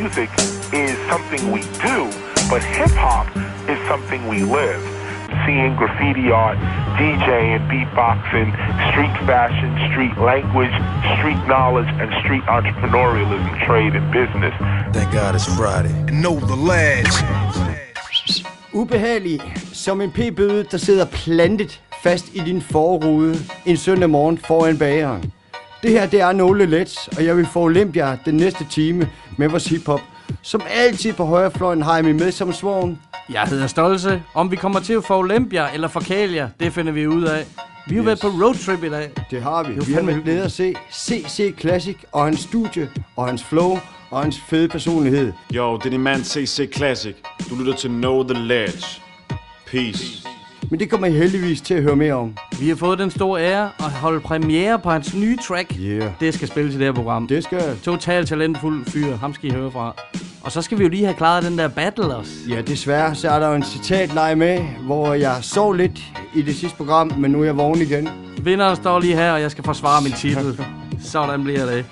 music is something we do, but hip hop is something we live. Seeing graffiti art, DJing, beatboxing, street fashion, street language, street knowledge, and street entrepreneurialism, trade, and business. Thank God it's Friday. And know the lads. Ubehagelig som en p-bøde, der sidder plantet fast i din forrude en søndag morgen foran bageren. Det her, det er Nogle Lets, og jeg vil få jer den næste time med vores hiphop. Som altid på højrefløjen har jeg mig med som svogen. Jeg hedder Stolse. Om vi kommer til at få jer eller forkæle jer, det finder vi ud af. Vi har yes. været på roadtrip i dag. Det har vi. Vi har med glæde at se CC Classic og hans studie og hans flow og hans fede personlighed. Jo, det er din mand CC Classic. Du lytter til Know The Ledge. Peace. Men det kommer I heldigvis til at høre mere om. Vi har fået den store ære at holde premiere på hans nye track. Yeah. Det skal spilles i det her program. Det skal. Total talentfuld fyr. Ham skal I høre fra. Og så skal vi jo lige have klaret den der battle også. Ja, desværre. Så er der jo en citatleje med, hvor jeg sov lidt i det sidste program, men nu er jeg vågen igen. Vinderen står lige her, og jeg skal forsvare min titel. Sådan bliver det.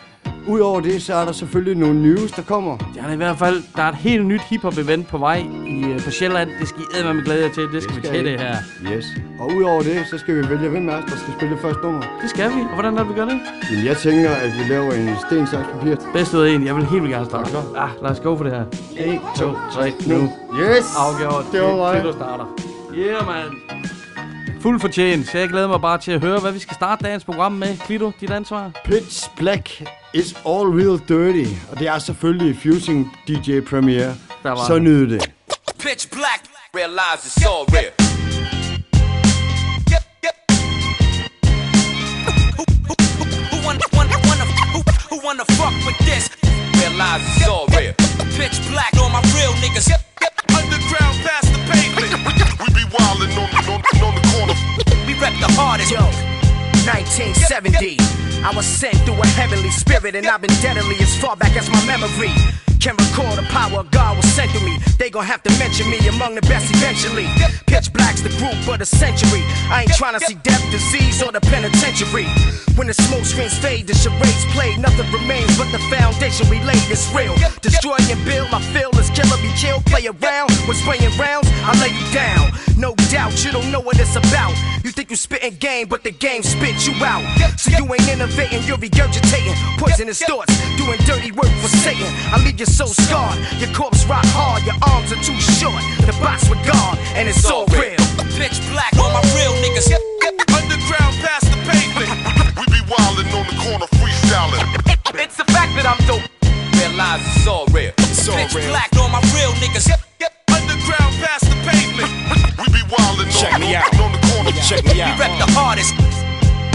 Udover det, så er der selvfølgelig nogle news, der kommer. Ja, er i hvert fald, der er et helt nyt hiphop-event på vej i, uh, på Sjælland. Det skal I med glæde jer til. Det skal, det skal vi til det her. Yes. Og udover det, så skal vi vælge, hvem af os, der skal spille første nummer. Det skal vi. Og hvordan er det, vi gør det? Jamen, jeg tænker, at vi laver en sten, saks, papir. Bedst ud af en. Jeg vil helt vildt gerne starte. Ja, ah, lad os gå for det her. 1, 2, 3, nu. Yes! Afgjort. Det var mig. Det starter. Yeah, man. Fuld fortjent, så jeg glæder mig bare til at høre, hvad vi skal starte dagens program med. Klito, dit ansvar. Pitch Black is all real dirty. Og det er selvfølgelig Fusing DJ Premiere. Så nyd det. Pitch Black, realize it's all real. Who wanna fuck with this? Realize it's all real. Pitch black on my real niggas. The. Yo, 1970. I was sent through a heavenly spirit, and I've been deadly as far back as my memory. Can recall the power God was sent to me. They gon' have to mention me among the best eventually. Pitch Black's the group of the century. I ain't trying to see death, disease, or the penitentiary. When the smoke screens fade, the charades play, nothing remains but the foundation we laid is real. Destroy and build, I feel is killer be killed. Play around when spraying rounds, I lay you down. No doubt, you don't know what it's about. You think you spitting game, but the game spit you out. So you ain't innovating, you're regurgitating poisonous thoughts, doing dirty work for Satan. I leave you so scarred, your corpse rock hard, your arms are too short. The box with God, and it's all real. Pitch black on my real niggas. Underground past the pavement. we be wildin' on the corner freestyling. It's the fact that I'm dope. Realize it's all real. It's all Pitch real. black on my real niggas. Underground past the pavement. we be wildin' Check on, me out. on the corner. Check me out. We rep the hardest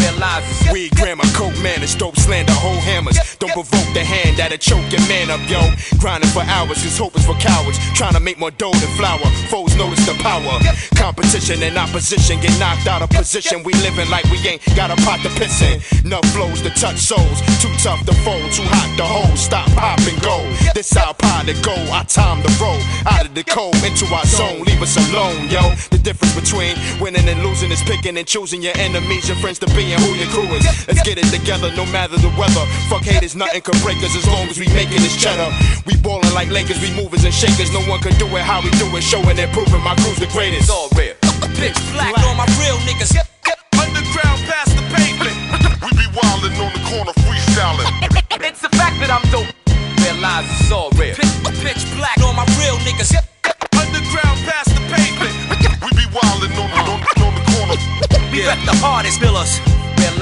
realizes. Weed, grammar, coke, man, and dope slander, whole hammers. Don't provoke the hand that'll choke your man up, yo. Grinding for hours, his hope is for cowards. Trying to make more dough than flour. Foes notice the power. Competition and opposition get knocked out of position. We living like we ain't got a pot to piss in. Enough flows to touch souls. Too tough to fold, too hot to hold. Stop, pop, and go. This our pot to go. Our time to roll. Out of the cold into our zone. Leave us alone, yo. The difference between winning and losing is picking and choosing your enemies, your friends to be and who your crew is. Let's get it together no matter the weather. Fuck haters, nothing can break us as long as we making this cheddar. We ballin' like Lakers, we movers and shakers. No one can do it how we do it. Showing and proving my crew's the greatest. All real. Pitch black on my real niggas. Underground past the pavement. We be wildin' on the corner freestyling. It's the fact that I'm dope. Realize it's all real. Pitch, black on my real niggas. Underground past the pavement. We be wildin' on, on, on the corner. We yeah. rep the hardest,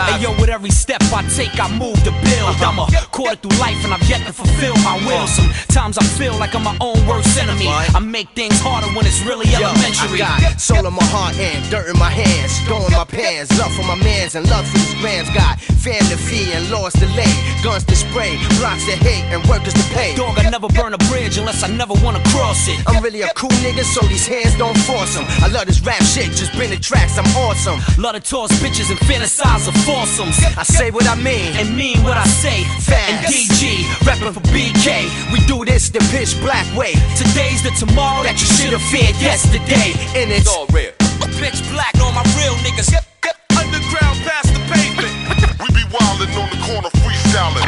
Hey yo, with every step I take, I move to build. Uh-huh. I'm a quarter through life and I've yet to fulfill my will. Sometimes I feel like I'm my own worst enemy. I make things harder when it's really yo, elementary. I got soul in my heart and dirt in my hands. Go in my pants, love for my mans and love for these bands. Got fan to fee and laws to lay. Guns to spray, blocks to hate and workers to pay. Dog, I never burn a bridge unless I never wanna cross it. I'm really a cool nigga, so these hands don't force them. I love this rap shit, just bring the tracks, I'm awesome. Love to toss bitches and fantasize of foursomes. I say what I mean and mean what I say. Fast. And DG, rapping for BK. We do this the pitch black way. Today's the tomorrow that you should have feared yesterday. And it's all real. Pitch black on my real niggas. Yep, yep. Underground past the pavement. we be wildin' on the corner freestyling.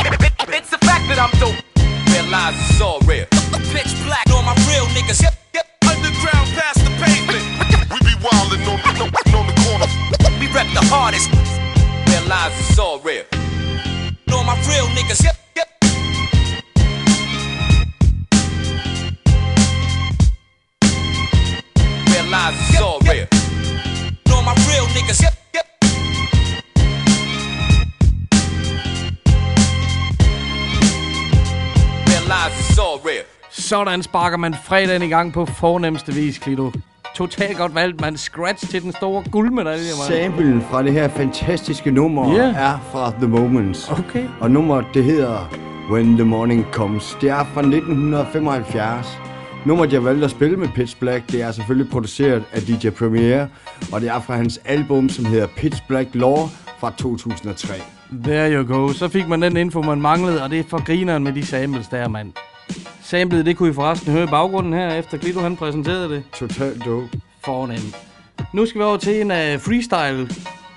It's the fact that I'm dope. Realize it's all real. Niggas. Yep, yep. Realize it's all real. Know my real niggas. Yep, yep. Realize it's all real. Sådan sparker man fredagen i gang på fornemmeste vis, Klito. Totalt godt valgt, man. Scratch til den store guldmedalje, man. Samplen fra det her fantastiske nummer Ja. er fra The Moments. Okay. Og nummeret, det hedder When the Morning Comes. Det er fra 1975. Nummeret, jeg valgte at spille med Pitch Black, det er selvfølgelig produceret af DJ Premier, og det er fra hans album, som hedder Pitch Black Law fra 2003. There you go. Så fik man den info, man manglede, og det er for grineren med de samples der, mand. Samlet, det kunne I forresten høre i baggrunden her, efter Klito han præsenterede det. Totalt dope. Fornemt. Nu skal vi over til en af freestyle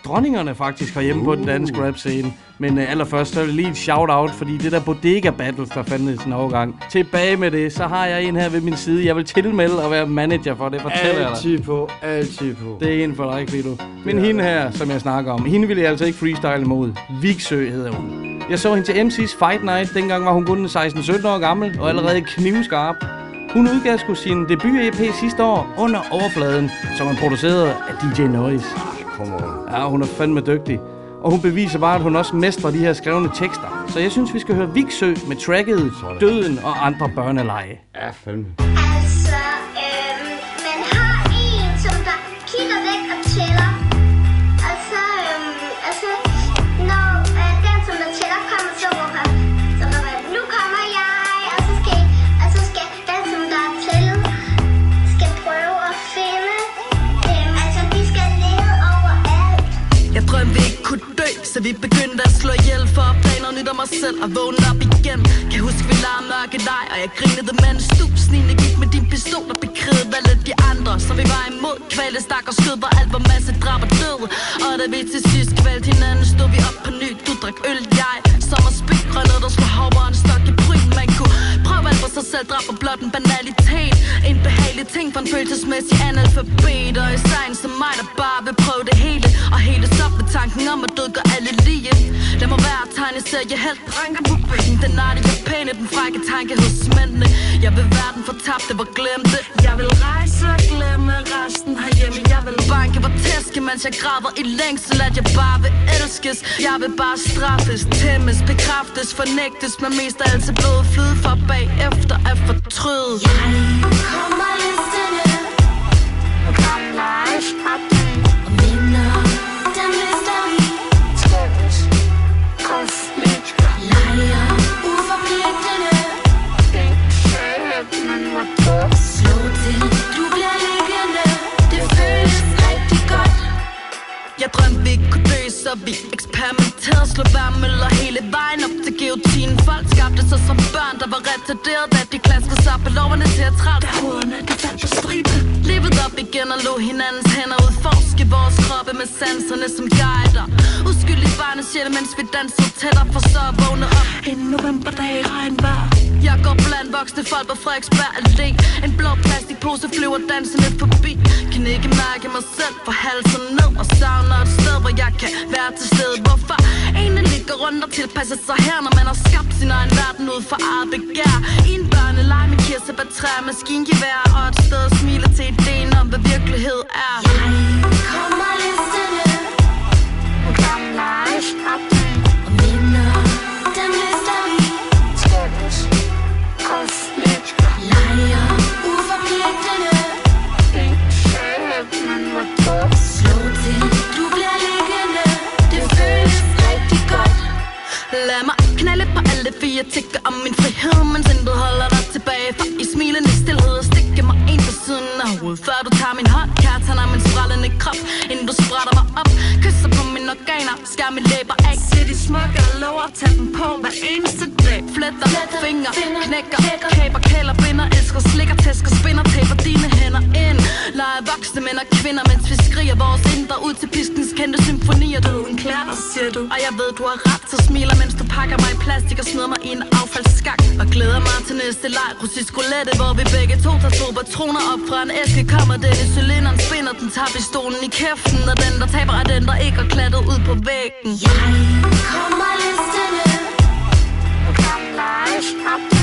dronningerne faktisk herhjemme uh. på den danske rap scene. Men uh, allerførst så vil jeg lige et shout-out, fordi det der Bodega Battles, der fandtes en overgang. Tilbage med det, så har jeg en her ved min side. Jeg vil tilmelde at være manager for det, fortæller jeg dig. Altid på, altid på. Det er en for dig, Klito. Men hende her, som jeg snakker om, hende ville jeg altså ikke freestyle imod. Vigsø hedder hun. Jeg så hende til MC's Fight Night. Dengang var hun kun 16-17 år gammel og allerede knivskarp. Hun udgav sgu sin debut-EP sidste år under overfladen, som er produceret af DJ Noise. Come on. Ja, hun er fandme dygtig. Og hun beviser bare, at hun også mestrer de her skrevne tekster. Så jeg synes, vi skal høre Vigsø med tracket Døden og andre børneleje. Ja, fandme. Altså, øhm, man har en, som der kigger væk og tæller. Kunne dø, så vi begyndte at slå ihjel for at nyt om mig selv og vågne op igen. Kan huske vi lavede mørke dig, og jeg grinede mens du snigende gik med din pistol og bekrigede alle de andre, Så vi var imod. Kvalte stak og skød, hvor alt var masse drab og død. Og da vi til sidst kvalte hinanden, stod vi op på ny. Du drak øl, jeg som at spikgrønnet, der skulle hovre en stok i bryn. Man sig selv, drab og blot en banalitet. En behagelig ting for en følelsesmæssig analfabet. Og i sejn som mig, der bare vil prøve det hele. Og hele op med tanken om, at død gør alle lige. Lad mig være tegneserie helt ranker på benen Den artige pæne, den frække tanke hos mændene. Jeg vil verden fortabt, det var glemt. Jeg vil rejse og glemme resten herhjemme. Vil banke på tæske, mens jeg graver i længsel, at jeg bare vil elskes. Jeg vil bare straffes, tæmmes, bekræftes, fornægtes, men mest af alt til blodet flyde for bagefter at fortryde. Kommer listerne Kom live Jeg drømte vi ikke kunne dø, så vi eksperimenterede. Slå værmøller hele vejen op til geotinen. Folk skabte sig som børn, der var retarderet Da de klaskede sig på loverne teatralt Da hovederne de faldt på stribe. Livet op igen og lå hinandens hænder Udforske vores kroppe med sanserne som guider. Uskyldige barnes sjæl, mens vi dansede tættere For så at vågne op. En novemberdag i regnvejr. Jeg går blandt voksne folk på Frederiksberg Allé En blå plastikpose flyver dansende forbi. Kan ikke mærke mig selv fra halsen ned Og savner et sted, hvor jeg kan være til stede. Hvorfor? Ene ligger rundt og tilpasser sig her Når man har skabt sin egen verden ud for eget begær. I en børneleg med kirsebærtræ, maskingevær Og et sted at smile til ideen om, hvad virkelighed er. Kommer listerne Kom Gamle smukke og tage dem på Hver eneste dag Fletter, fingre, knækker Kæber, kæler, binder Elsker, slikker, tæsker, spinder Taber dine hænder ind. Leger voksne mænd og kvinder Mens vi skriger vores indre ud til piskens kendte symfonier Du klæder siger du? Og jeg ved, du har ret, så smiler, mens du pakker mig i plastik Og smider mig i en affaldsskak. Og glæder mig til næste leg. Russisk roulette, hvor vi begge to tager to patroner op fra en æske. Kommer den i cylinderen, spinder den, tager pistolen i kæften. Og den, der taber, er den, der ikke er klattet ud på væggen. Jeg kommer listende. Og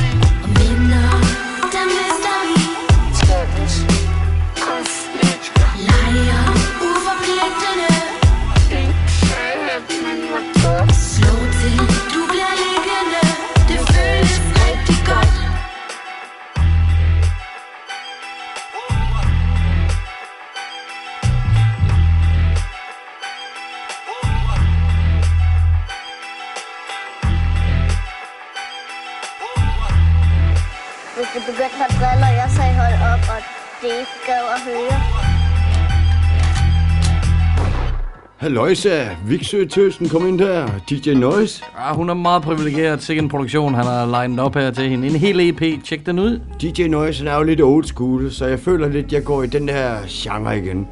begyndte at drille, og jeg sagde hold op, og det ikke gad at høre. Halløjsa, Viksø Tøsten, kom ind der. DJ Noise. Ah, hun er meget privilegeret. Sikke en produktion, han har legnet op her til hende. En hel EP. Tjek den ud. DJ Noise han er jo lidt old school, så jeg føler lidt, jeg går i den her genre igen.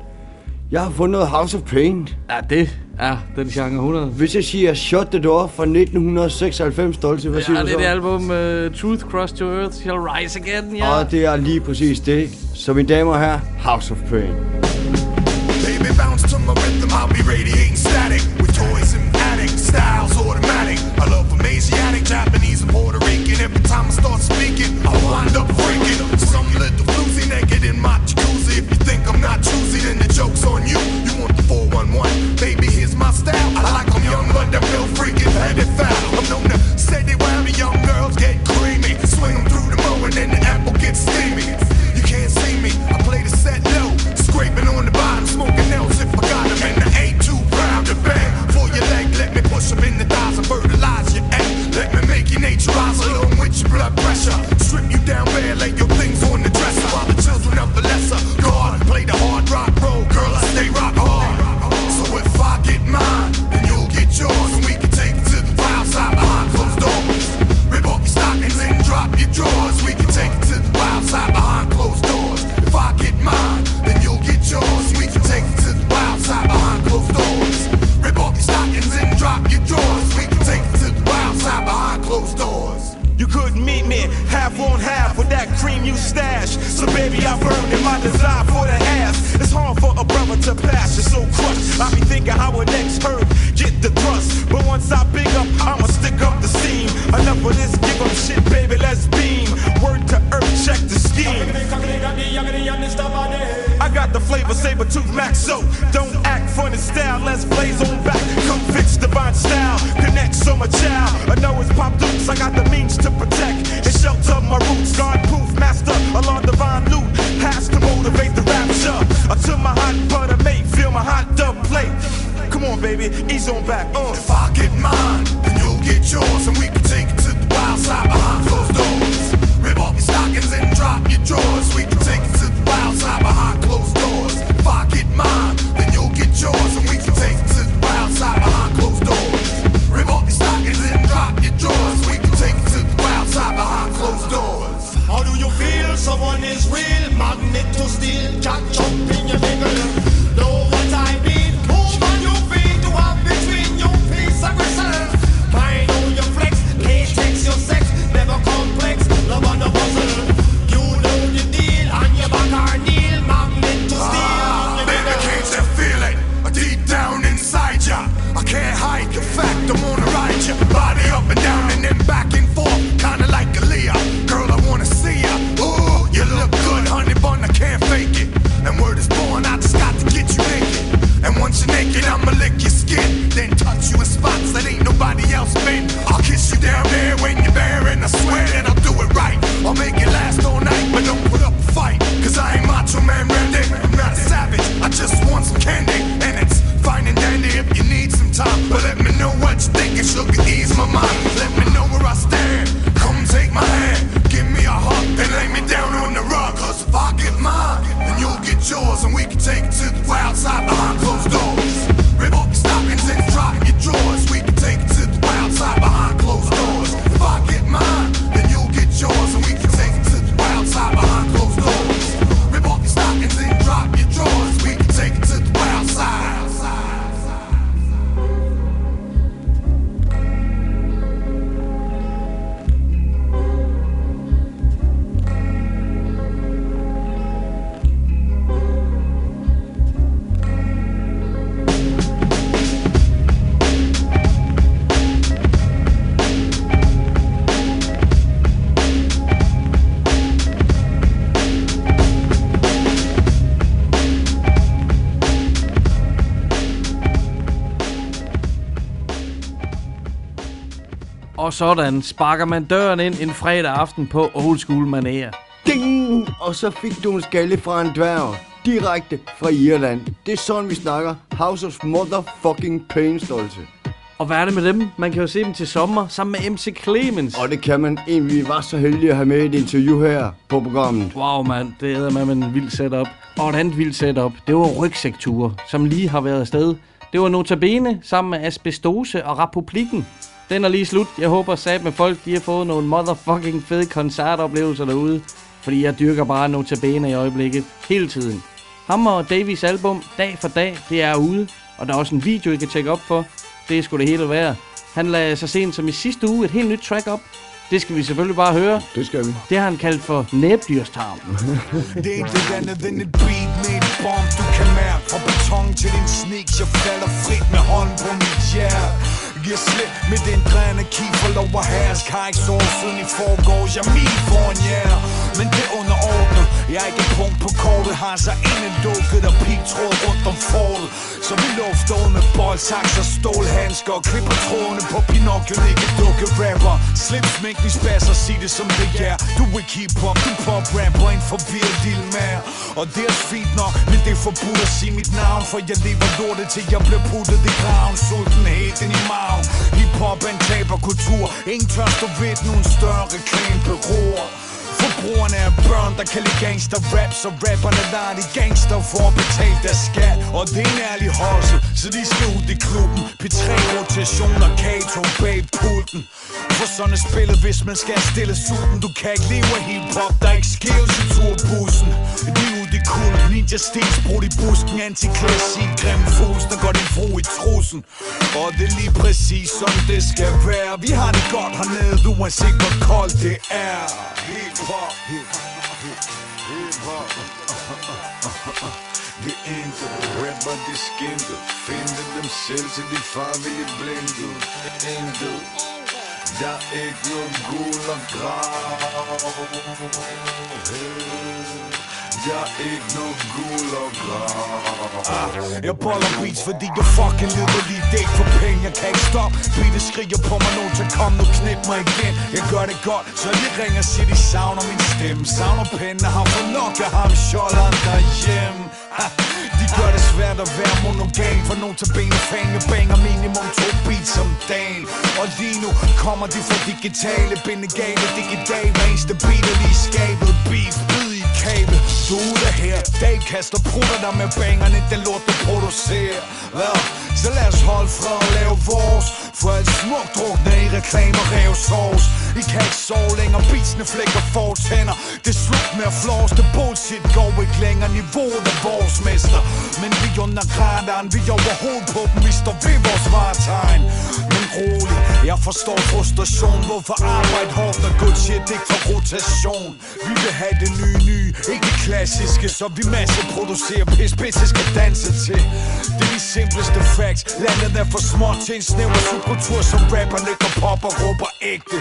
Jeg har fundet House of Pain. Ja, det er den genre 100. Hvis jeg siger Shut the Door fra 1996, Dolce, hvad siger Ja, du det er så? det album uh, Truth Cross to Earth Shall Rise Again, ja. Og det er lige præcis det. Så mine damer og herrer, House of Pain. Baby, bounce to my rhythm, I'll be radiating static with toys and addict styles automatic. I love from Asiatic, Japanese, and Puerto Rican. Every time I start speaking, I wind up freaking. Some little I'm not choosy, then the joke's on you. You want the 411, baby? Here's my style. I like 'em young, but they're real freaking headed foul. I'm known to say they while the young girls get creamy. Swing 'em through the mow and then the apple gets steamy. You can't see me, I play the set low. Scraping on the bottom, smoking nails if I got 'em. And I ain't too proud to bang for your leg. Let me push 'em in the thighs and fertilize your egg. Let me make you naturize along with your blood pressure. Strip you down bare, lay your things rock roll. Girl, I stay rock hard. So if I get mine, then you'll get yours. And we can take it to the wild side behind closed doors. Rip off your stockings and drop your drawers. We can take it to the wild side behind closed doors. If I get mine, then you'll get yours. We can take it to the wild side behind closed doors. Rip off your stockings and drop your drawers. We can take it to the wild side behind closed doors. You couldn't meet me half on half with that cream you stash. So baby, I burned in my desire for the ass. It's hard for a brother to pass. You're so crushed. I be thinking how would next hurt get the thrust. But once I big up, I'ma stick up the seam. Enough of this give up shit, baby. Let's beam. Word to earth, check the scheme. I got the flavor saber tooth max, so don't act funny style. Let's blaze on back. Come fix divine style. Connect so my child. I know it's pop dukes. I got the means to protect and shelter my roots. God proof master, along divine loot. Has Until my hot butter mate feel my hot dub plate. Come on, baby, ease on back. Uh. If I get mine, then you'll get yours, and we can take it to the wild side behind closed doors. Rip off your stockings and drop your drawers. We can take it to the wild side behind closed doors. If I get mine, then you'll get yours, and we can take it to the wild side behind closed doors. Rip off your stockings and drop your drawers. We can take it to the wild side behind closed doors. How do you feel? Someone is real, magnet to steel, catch up sådan sparker man døren ind en fredag aften på old school manér. Ding! Og så fik du en skalle fra en dværg. Direkte fra Irland. Det er sådan, vi snakker. House of Motherfucking Pain, Stolte. Og hvad er det med dem? Man kan jo se dem til sommer sammen med MC Clemens. Og det kan man. En, vi var så heldige at have med i et interview her på programmet. Wow, mand. Det er med en vild setup. Og et andet vildt setup, det var Rygsektur, som lige har været afsted. Det var Notabene sammen med Asbestose og Republikken. Den er lige slut. Jeg håber sat med folk, de har fået nogle motherfucking fede koncertoplevelser derude. Fordi jeg dyrker bare Notabene i øjeblikket. Hele tiden. Ham og Davies album, dag for dag, det er ude. Og der er også en video, I kan tjekke op for. Det er sgu det hele værd. Han lagde så sent som i sidste uge et helt nyt track op. Det skal vi selvfølgelig bare høre. Det skal vi. Det har han kaldt for næbdyrstarm. Det er andet end et beat med et bomb Du kan mærke fra beton til din sneak Jeg falder frit med hånden på mit hjerte Giver slip med den drænende kiefer Lov at hersk Har ikke sovet siden i forgårs Jeg er min foran jer yeah. Men det underordnet. Jeg er ikke et punkt på kortet Har så inden lukket og pigtråd rundt om fortet. Så vi lufter med boldsaks og stålhandsker Og klipper trådene på Pinocchio Ikke dukke rapper. Slip smink, vi spasser, sig det som det er. Du vil keep up, du pop rapper En forvirret lille mær Og det er fint nok, men det er forbudt at sige mit navn For jeg lever lortet til jeg bliver puttet i graven Sulten helt ind i maven. Hip-hop er en taberkultur Ingen tør stå ved den, nogen større reklamebureauer Forbrugerne er børn, der kan lide gangster rap Så rapperne der er de gangster for at betale deres skat. Og det er en ærlig hustle, så de skal ud i klubben. P3 rotation og Kato bag pulten. For sådan er spillet, hvis man skal stille sulten Du kan ikke leve af hiphop, der er ikke skills i turbussen. De er kun ninja stils brudt i busken Antiklassik, grim fos der går din fro i trusen Og det er lige præcis som det skal være. Vi har det godt hernede, uanset hvor koldt det er. Hip-hop, hip-hop, hip-hop Det er rapper, de skinte Finde dem selv til de farlige blinde. Intet. Der er ikke noget guld og grav hey. Jeg er ikke nogen gul og grav Jeg boller beats, fordi jeg fucking lider lige dæk for penge, jeg kan ikke stoppe. Beatet skriger på mig nu til kom nu. Knip mig igen. Jeg gør det godt, så de ringer siger de savner min stemme. Savner penge, har for nok af ham. Sjolderen derhjemme ha. De gør det svært at være monogam For nogen til ben fange banger minimum to beats om dagen. Og lige nu kommer de fra digitale Bindegale, digital, hver eneste beat er lige skabet. Beef, kabel, du er ude her Dag kaster prutter dig med bangerne, den lort du producerer. Hvad? Så lad os holde fra at lave vores. For alt smukt drukne i reklamer, rev sovs. I kan ikke sove længere, beatsene flækker fortænder. Det er slut med at flås, det bullshit går ikke længere. Niveauet er vores mester. Men vi under radaren, vi er overhovedet på dem Vi står ved vores varetegn. Men rolig, jeg forstår frustration Hvorfor arbejde hårdt, når good shit ikke for rotation. Vi vil have det nye nye, ikke det klassiske Så vi masseproducerer pis, pisse skal danse til. Det er de simpleste facts. Landet er for småt til en snæver subkultur Som rapperne går pop og råber ægte.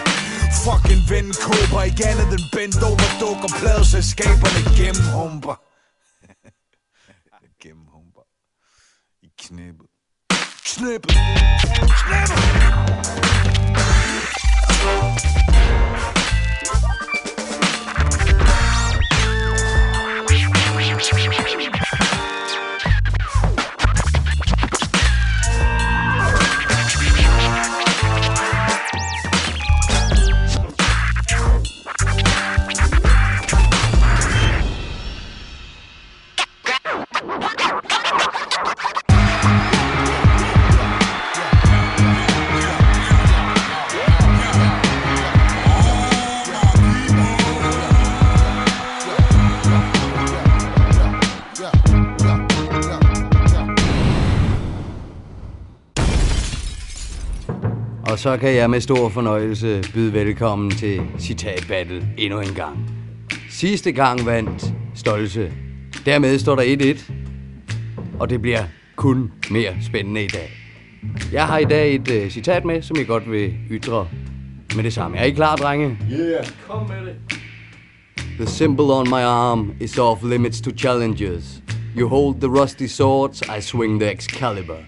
Fucking ven kåber Ikke andet end bend over dukker Pladeselskaberne gennemhumper. Gennemhumper. I knæbet. Schnipp. Schnipp. Og så kan jeg med stor fornøjelse byde velkommen til Citat Battle endnu en gang. Sidste gang vandt Stolse. Dermed står der 1-1. Og det bliver kun mere spændende i dag. Jeg har i dag et uh, citat med, som jeg godt vil ytre med det samme. Er I klar, drenge? Yeah. Kom med det. The symbol on my arm is off limits to challenges. You hold the rusty swords, I swing the Excalibur.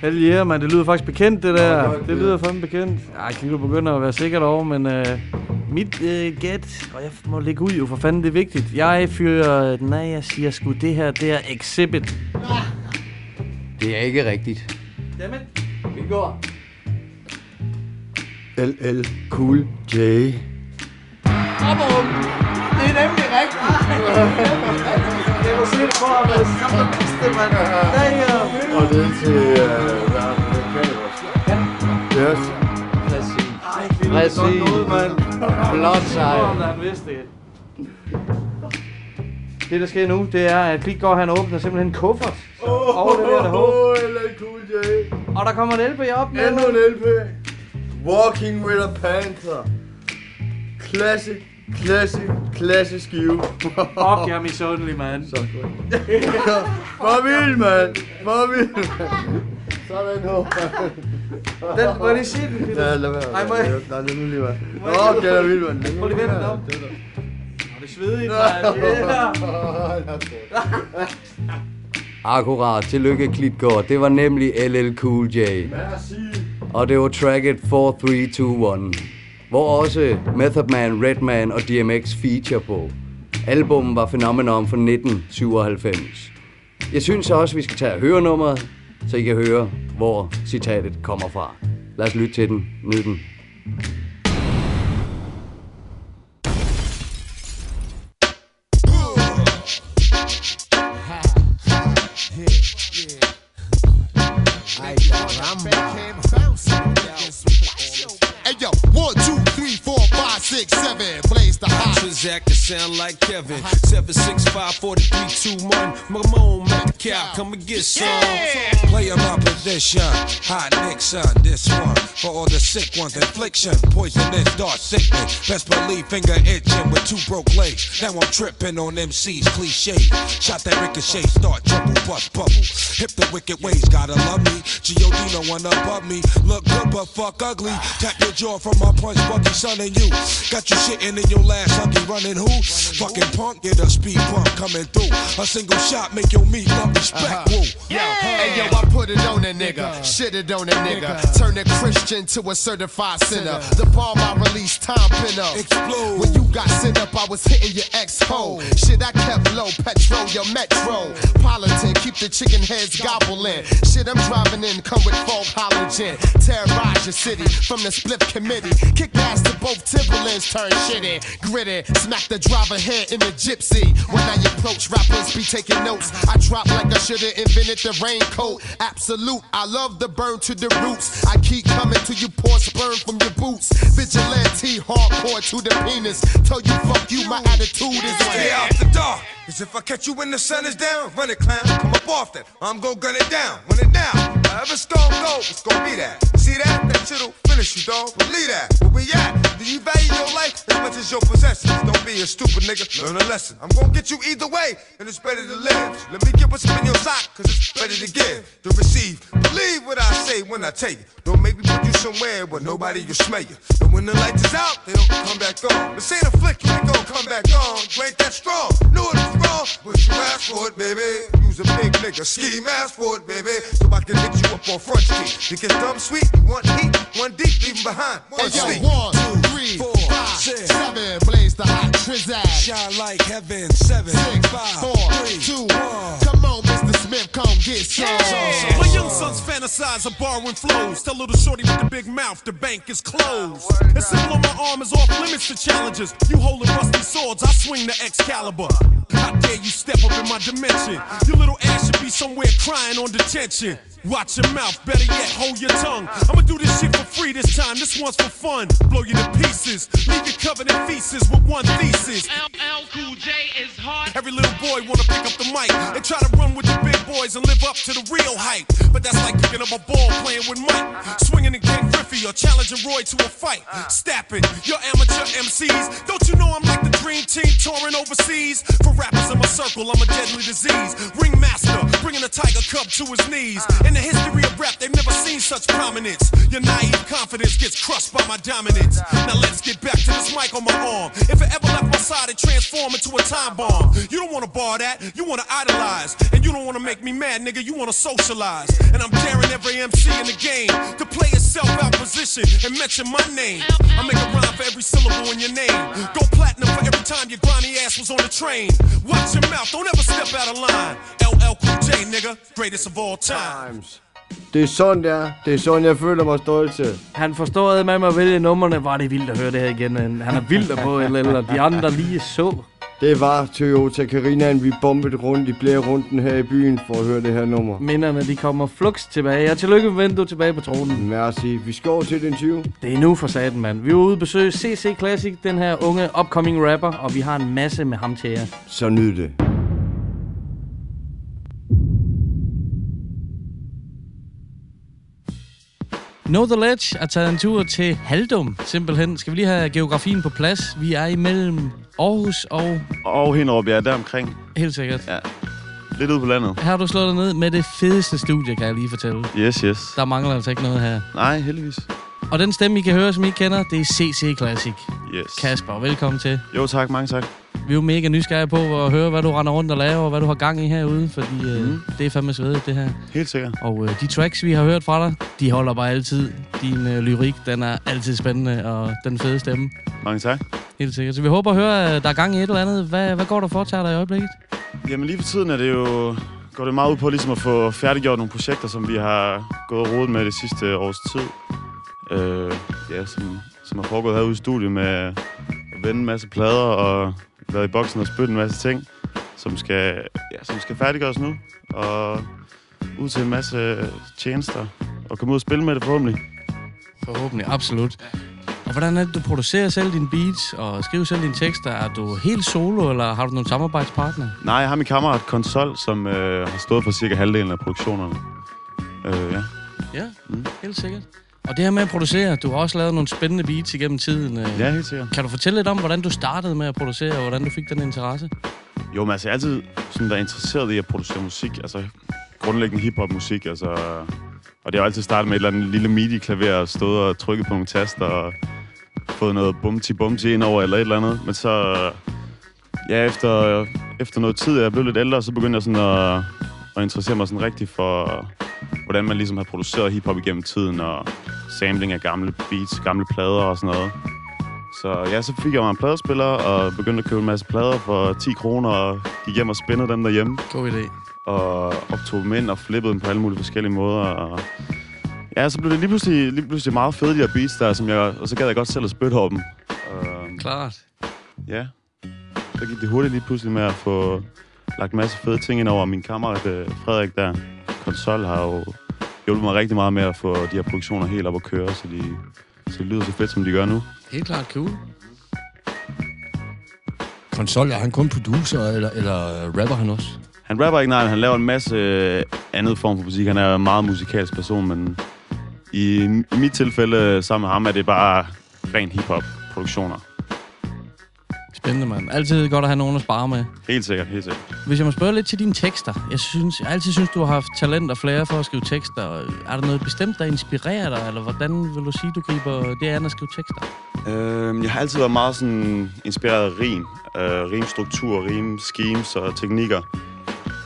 Hell yeah, man. Det lyder faktisk bekendt, det der. godt, det det. lyder fandme bekendt. Ej, jeg kan jo begynde at være sikker over, men uh, mit uh, gæt, og jeg må lægge ud jo, for fanden det er vigtigt. Jeg fyrer den af, jeg siger sgu, det her, det er Exhibit. Det er ikke rigtigt. Dammit. Vi går. LL Cool J. Det er nemlig rigtigt. Se det for jeg skal det, mand. Damn. Og det er til uh, verden. Yes. Præcis. Ej, Præcis. Godt noget, mand. Flot han vidste det. Det, der sker nu, det er, at Klitgaard han åbner simpelthen en kuffert. Og det der. Oh, Cool J. Og der kommer en LP op nu. Endnu en LP. Walking with a Panther. Classic, classic, classic skive. Fuck, jeg er misundelig, mand. Så godt. For vild, mand. For vild. Sådan nu. Den, må jeg lige se den? Ja, lad være. Ej, må jeg... Nej, det er nu lige være. Nå, okay, der er vild, mand. Prøv lige vent den op. Det er svedigt, mand. Yeah. Akkurat. Tillykke, Klitgaard. Det var nemlig LL Cool J. Og det var tracket 4321, hvor også Method Man, Redman og DMX feature på. Albummet var Phenomenon fra 1997. Jeg synes også, vi skal tage og høre nummeret, så I kan høre, hvor citatet kommer fra. Lad os lytte til den. Nyd den. Transact to sound like Kevin. 765 4321. Mamone, make the cap, come and get some. Play my position. Hot Nixon, this one. For all the sick ones, infliction. Poisonous, dark sickness. Best believe finger itching with two broke legs. Now I'm tripping on MC's cliche. Shot that ricochet, start trouble, bust bubble. Hip the wicked ways, gotta love me. G.O.D. no one above me. Look good but fuck ugly. Tap your jaw from my punch, Bucky, son, and you. Got you shitting in your last huggy, running who? Fucking punk, get a speed bump coming through. A single shot make your meat love respect. Uh-huh. Woo. Yeah. Uh-huh. hey yo, I put it on a nigga, shit it on a nigga, turn a Christian to a certified sinner. The bomb I released, time pin up. Explode. When you got sent up, I was hitting your ex hole. Shit, I kept low, petrol your metro. Politan, keep the chicken heads gobbling. Shit, I'm driving in, come with folk halogen. Terrorize your city from the split committee. Kick ass to both Timberlands, turn shit in. Gritty, smack the driver head in the gypsy. When I approach rappers, be taking notes. I drop like I should've invented the raincoat. Absolute, I love the burn to the roots. I keep coming to you, pour sperm from your boots. Vigilante, hardcore to the penis. Tell you fuck you, my attitude is Stay out the dark. Cause if I catch you when the sun is down, run it, clown. Come up off that. I'm gon' gun it down. Run it down. However it's gon' go, it's gon' be that. See that? That shit'll you, dog. Believe that. Where we at? Do you value your life as much as your possessions? Don't be a stupid nigga. Learn a lesson. I'm gon' get you either way, and it's better to live. Let me get what's in your sock, cause it's better to give, to receive. Believe what I say when I tell you. Don't make me put you somewhere where nobody will smell you. And when the lights is out, they don't come back on. This ain't a flick, you ain't gon' come back on. You ain't that strong. Knew it was wrong, but you asked for it, baby. Use a big nigga, ski mask for it, baby. So I can hit you up on front street. You get dumb sweet, you want heat, one deep, 'em behind. One Hey yo, one, two, three, four, five, six. Blaze the hot trizag. Shine like heaven, seven, Six, five, four, three, two, one. Come. Smith, come get some. My young sons fantasize of borrowing flows. Tell little shorty with the big mouth, the bank is closed. The symbol on my arm is off limits to challenges. You holding rusty swords, I swing the Excalibur. How dare you step up in my dimension? Your little ass should be somewhere crying on detention. Watch your mouth, better yet, hold your tongue. I'ma do this shit for free this time, this one's for fun. Blow you to pieces, leave you covered in feces with one thesis. LL Cool J is hard. Every little boy wanna pick up the mic and try to run with the big boys and live up to the real hype. But that's like picking up a ball playing with Mike, swinging in King Griffey or challenging Roy to a fight. Stap your amateur MCs. Don't you know I'm like the dream team touring overseas? For rappers in my circle, I'm a deadly disease. Ringmaster, bringing a tiger cub to his knees. In the history of rap, they've never seen such prominence. Your naive confidence gets crushed by my dominance. Now let's get back to this mic on my arm. If it ever left my side, it transform into a time bomb. You don't wanna bar that, you wanna idolize. And you don't wanna make me mad, nigga, you wanna socialize. And I'm daring every MC in the game to play itself out position and mention my name. I make a rhyme for every syllable in your name. Go platinum for every time your grimy ass was on the train. Watch your mouth, don't ever step out of line. LL Cool J, nigga, greatest of all time. Det er sådan, det er. Det er sådan, jeg føler mig stolt til. Han forstår med mig at vælge numrene. Var det vildt at høre det her igen. Han er vild på, eller, eller de andre lige så. Det var Toyota Carinaen, vi bombede rundt i flere runden her i byen for at høre det her nummer. Minderne, de kommer flux tilbage. Og tillykke med, du tilbage på tronen. Merci. Vi skal over til den 20. Det er nu for saten, mand. Vi er ude og besøge CC Classic, den her unge upcoming rapper, og vi har en masse med ham til jer. Så nyd det. Know The Ledge er taget en tur til Haldum, simpelthen. Skal vi lige have geografien på plads? Vi er imellem Aarhus og... Og Hinderup, ja, der omkring. Helt sikkert. Ja. Lidt ude på landet. Her har du slået dig ned med det fedeste studie, kan jeg lige fortælle. Yes, yes. Der mangler altså ikke noget her. Nej, heldigvis. Og den stemme, I kan høre, som I kender, det er CC Classic. Yes. Kasper, velkommen til. Jo, tak. Mange tak. Vi er jo mega nysgerrige på at høre, hvad du render rundt og laver, og hvad du har gang i herude, fordi mm. øh, det er fandme svedigt, det her. Helt sikkert. Og øh, de tracks, vi har hørt fra dig, de holder bare altid. Din øh, lyrik, den er altid spændende, og den fede stemme. Mange tak. Helt sikkert. Så vi håber at høre, at der er gang i et eller andet. Hvad, hvad går der for dig i øjeblikket? Jamen lige for tiden er det jo... Går det meget ud på ligesom at få færdiggjort nogle projekter, som vi har gået og rodet med det sidste års tid. Øh, ja, som, som har foregået herude i studiet med at vende en masse plader og været i boksen og spytte en masse ting, som skal, ja, som skal færdiggøres nu. Og ud til en masse tjenester og komme ud og spille med det forhåbentlig. Forhåbentlig, absolut. Og hvordan er det, du producerer selv dine beats og skriver selv dine tekster? Er du helt solo, eller har du nogle samarbejdspartnere? Nej, jeg har min kammerat Konsol, som øh, har stået for cirka halvdelen af produktionerne. Øh, ja. Ja, mm. helt sikkert. Og det her med at producere, du har også lavet nogle spændende beats igennem tiden. øh. Ja, helt sikkert. Kan du fortælle lidt om, hvordan du startede med at producere, og hvordan du fik den interesse? Jo, men altså, jeg har altid sådan været interesseret i at producere musik. Altså, grundlæggende hiphop-musik, altså... Og det har altid startet med et eller andet lille midi-klaver og stået og trykket på nogle taster og fået noget bumti-bumti ind over eller et eller andet. Men så... Ja, efter, efter noget tid, jeg blev lidt ældre, så begyndte jeg sådan at, at interessere mig sådan rigtig for, hvordan man ligesom har produceret hiphop igennem tiden, og sampling af gamle beats, gamle plader og sådan noget. Så ja, så fik jeg mig en pladespiller, og begyndte at købe en masse plader for 10 kroner, og gik hjem og spændede dem derhjemme. God idé. Og optog dem ind og flippede dem på alle mulige forskellige måder. Og ja, så blev det lige pludselig, lige pludselig meget fede, de her beats der, som jeg, og så gad jeg godt selv at spytte over dem. Og, Klart. ja, så gik det hurtigt lige pludselig med at få lagt en masse fede ting ind over. Min kammerat øh, Frederik der, konsol, har jo hjulpet mig rigtig meget med at få de her produktioner helt op at køre, så de, så de lyder så fedt, som de gør nu. Helt klart cool. Konsol, er han kun producer, eller, eller rapper han også? Han rapper ikke, nej, han laver en masse øh, andet form for musik. Han er en meget musikalsk person, men i, i mit tilfælde sammen med ham er det bare ren hiphop-produktioner. Spændende, mand. Altid godt at have nogen at spare med. Helt sikkert, helt sikkert. Hvis jeg må spørge lidt til dine tekster. Jeg, synes, jeg altid synes, du har haft talent og flere for at skrive tekster. Er der noget bestemt, der inspirerer dig? Eller hvordan vil du sige, du griber det an at skrive tekster? Øh, jeg har altid været meget sådan inspireret af rim. Øh, rimstruktur, rim schemes og teknikker.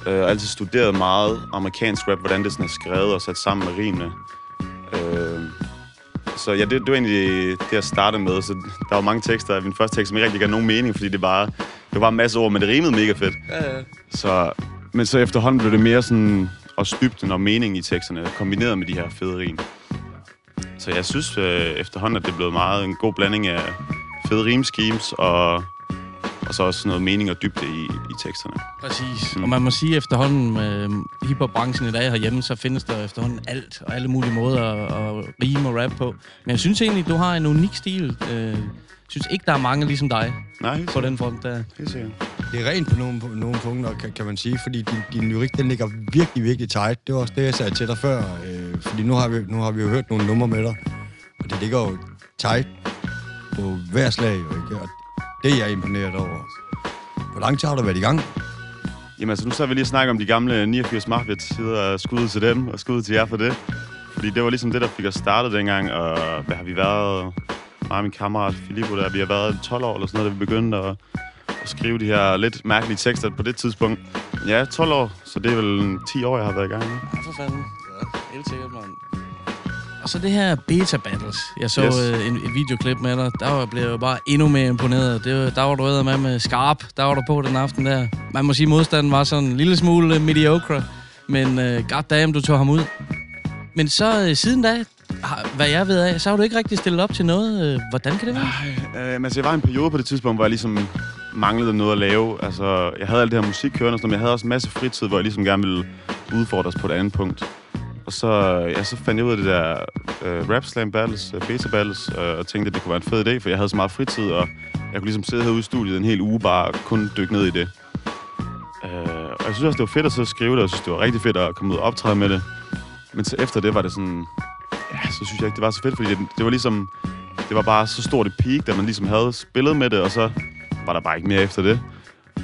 Øh, jeg har altid studeret meget amerikansk rap, hvordan det sådan er skrevet og sat sammen med rimene. Så ja, det, det var egentlig det, jeg startede med. Så der var mange tekster af min første tekst, som ikke rigtig gav nogen mening, fordi det var, det var bare en masse ord, men det rimede mega fedt. Ja, ja. Så, men så efterhånden blev det mere sådan også dybden og mening i teksterne, kombineret med de her fede rim. Så jeg synes øh, efterhånden, at det er blevet meget en god blanding af fede rimschemes og, og så også noget mening og dybde i, i teksterne. Præcis. Mm. Og man må sige efterhånden med hiphop-branchen i dag herhjemme, så findes der efterhånden alt og alle mulige måder at, at rime og rap på. Men jeg synes egentlig, du har en unik stil. Øh, synes ikke, der er mange ligesom dig Nej, på den front der. Helt sikkert. Det er rent på nogle, på nogle punkter, kan, kan man sige, fordi din, din lyrik, den ligger virkelig, virkelig tight. Det var også det, jeg sagde til dig før, øh, fordi nu har, vi, nu har vi jo hørt nogle numre med dig, og det ligger jo tight på hver slag, jo, ikke? Og det er jeg imponeret over. Hvor lang tid har du været i gang? Jamen altså, nu så vi lige snakke om de gamle 89 Mafia-tider, og skud til dem, og skud til jer for det. Fordi det var ligesom det, der fik os startet dengang, og hvad har vi været? Mig og min kammerat Filippo der, vi har været 12 år eller sådan noget, da vi begyndte at, at skrive de her lidt mærkelige tekster på det tidspunkt. Ja, 12 år, så det er vel 10 år, jeg har været i gang nu. Ja, for fanden. Helt sikkert, mand. Og så det her Beta Battles. Jeg så Yes. yes. en, en videoklip med dig. Der var, blev jeg bare endnu mere imponeret. Det var, der var du med med skarp. Der var du på den aften der. Man må sige, at modstanden var sådan en lille smule uh, mediocre. Men uh, goddamn, du tog ham ud. Men så uh, siden da, har, hvad jeg ved af, så har du ikke rigtig stillet op til noget. Uh, hvordan kan det være? Øh, men altså, jeg var en periode på det tidspunkt, hvor jeg ligesom manglede noget at lave. Altså, jeg havde alt det her musik kørende, men jeg havde også en masse fritid, hvor jeg ligesom gerne ville udfordres på et andet punkt. Og så, ja, så fandt jeg ud af det der øh, Rap Slam Battles, øh, Beta Battles, øh, og tænkte, at det kunne være en fed idé, for jeg havde så meget fritid, og jeg kunne ligesom sidde herude i studiet en hel uge bare og kun dykke ned i det. Øh, og jeg synes også, det var fedt at så skrive det, og jeg synes, det var rigtig fedt at komme ud og optræde med det. Men så efter det var det sådan, ja, så synes jeg ikke, det var så fedt, fordi det, det var ligesom, det var bare så stort et peak, da man ligesom havde spillet med det, og så var der bare ikke mere efter det.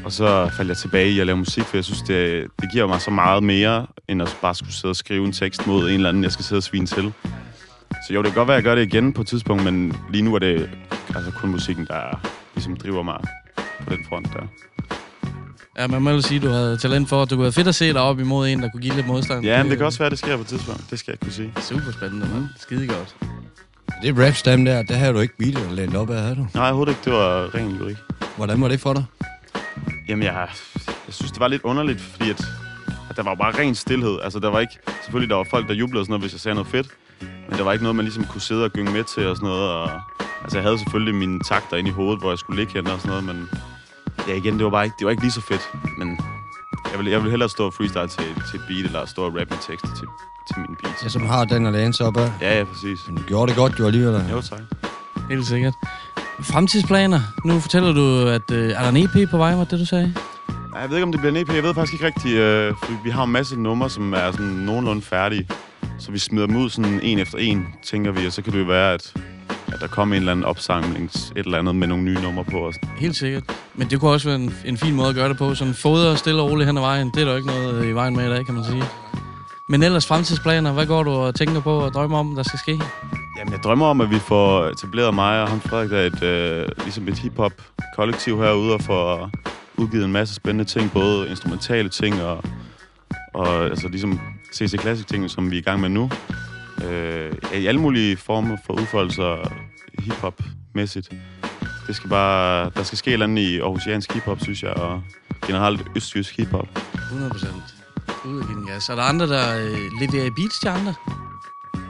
Og så faldt jeg tilbage i at lave musik, for jeg synes, det, det giver mig så meget mere, end at bare skulle sidde og skrive en tekst mod en eller anden, jeg skal sidde og svine til. Så jo, det kan godt være, at jeg gør det igen på et tidspunkt, men lige nu er det altså kun musikken, der ligesom driver mig på den front der. Ja, man må ellers sige, at du havde talent for, at du kunne være fedt at se dig op imod en, der kunne give lidt modstand. Ja, men det kan også være, at det sker på et tidspunkt. Det skal jeg kunne sige. Super spændende, mand. Skide godt. Det rap slam der, der havde du ikke beatet og lænet op af, havde du? Nej, overhovedet ikke. Det var ren lyrik. Hvordan var det for dig? Jamen, jeg, jeg synes, det var lidt underligt, fordi at, at der var bare ren stillhed. Altså, der var ikke... Selvfølgelig, der var folk, der jublede og sådan noget, hvis jeg sagde noget fedt. Men der var ikke noget, man ligesom kunne sidde og gynge med til og sådan noget. Og, altså, jeg havde selvfølgelig mine takter inde i hovedet, hvor jeg skulle ligge henne og sådan noget, men... Ja, igen, det var bare ikke, det var ikke lige så fedt. Men jeg vil, jeg vil hellere stå og freestyle til, til beat, eller stå og rappe med tekster til, til min beat. Ja, som har den at læne sig op af. Ja, ja, præcis. Men du gjorde det godt, jo alligevel. Jo, tak. Helt sikkert. Fremtidsplaner. Nu fortæller du, at øh, er der en EP på vej, var det du sagde? Jeg ved ikke, om det bliver en EP. Jeg ved faktisk ikke rigtigt. Øh, vi har en masse numre, som er sådan nogenlunde færdige. Så vi smider dem ud sådan en efter en, tænker vi. Og så kan det jo være, at, at der kommer en eller anden opsamling, et eller andet med nogle nye numre på. Sådan. Helt sikkert. Men det kunne også være en, en fin måde at gøre det på. Sådan fodre stille og roligt hen ad vejen. Det er der jo ikke noget i vejen med i dag, kan man sige. Men ellers fremtidsplaner. Hvad går du og tænker på og drømmer om, der skal ske? Jamen, jeg drømmer om, at vi får etableret mig og ham Frederik, der er et, øh, ligesom et hip-hop-kollektiv herude, og får udgivet en masse spændende ting, både instrumentale ting og, og altså ligesom CC Classic ting, som vi er i gang med nu. Øh, I alle mulige former for udfoldelser hip-hop-mæssigt. Det skal bare, der skal ske et eller andet i Aarhusiansk hip-hop, synes jeg, og generelt østjysk hip-hop. 100 procent. Ud af give den gas. Er der andre, der øh, leverer i beats til andre?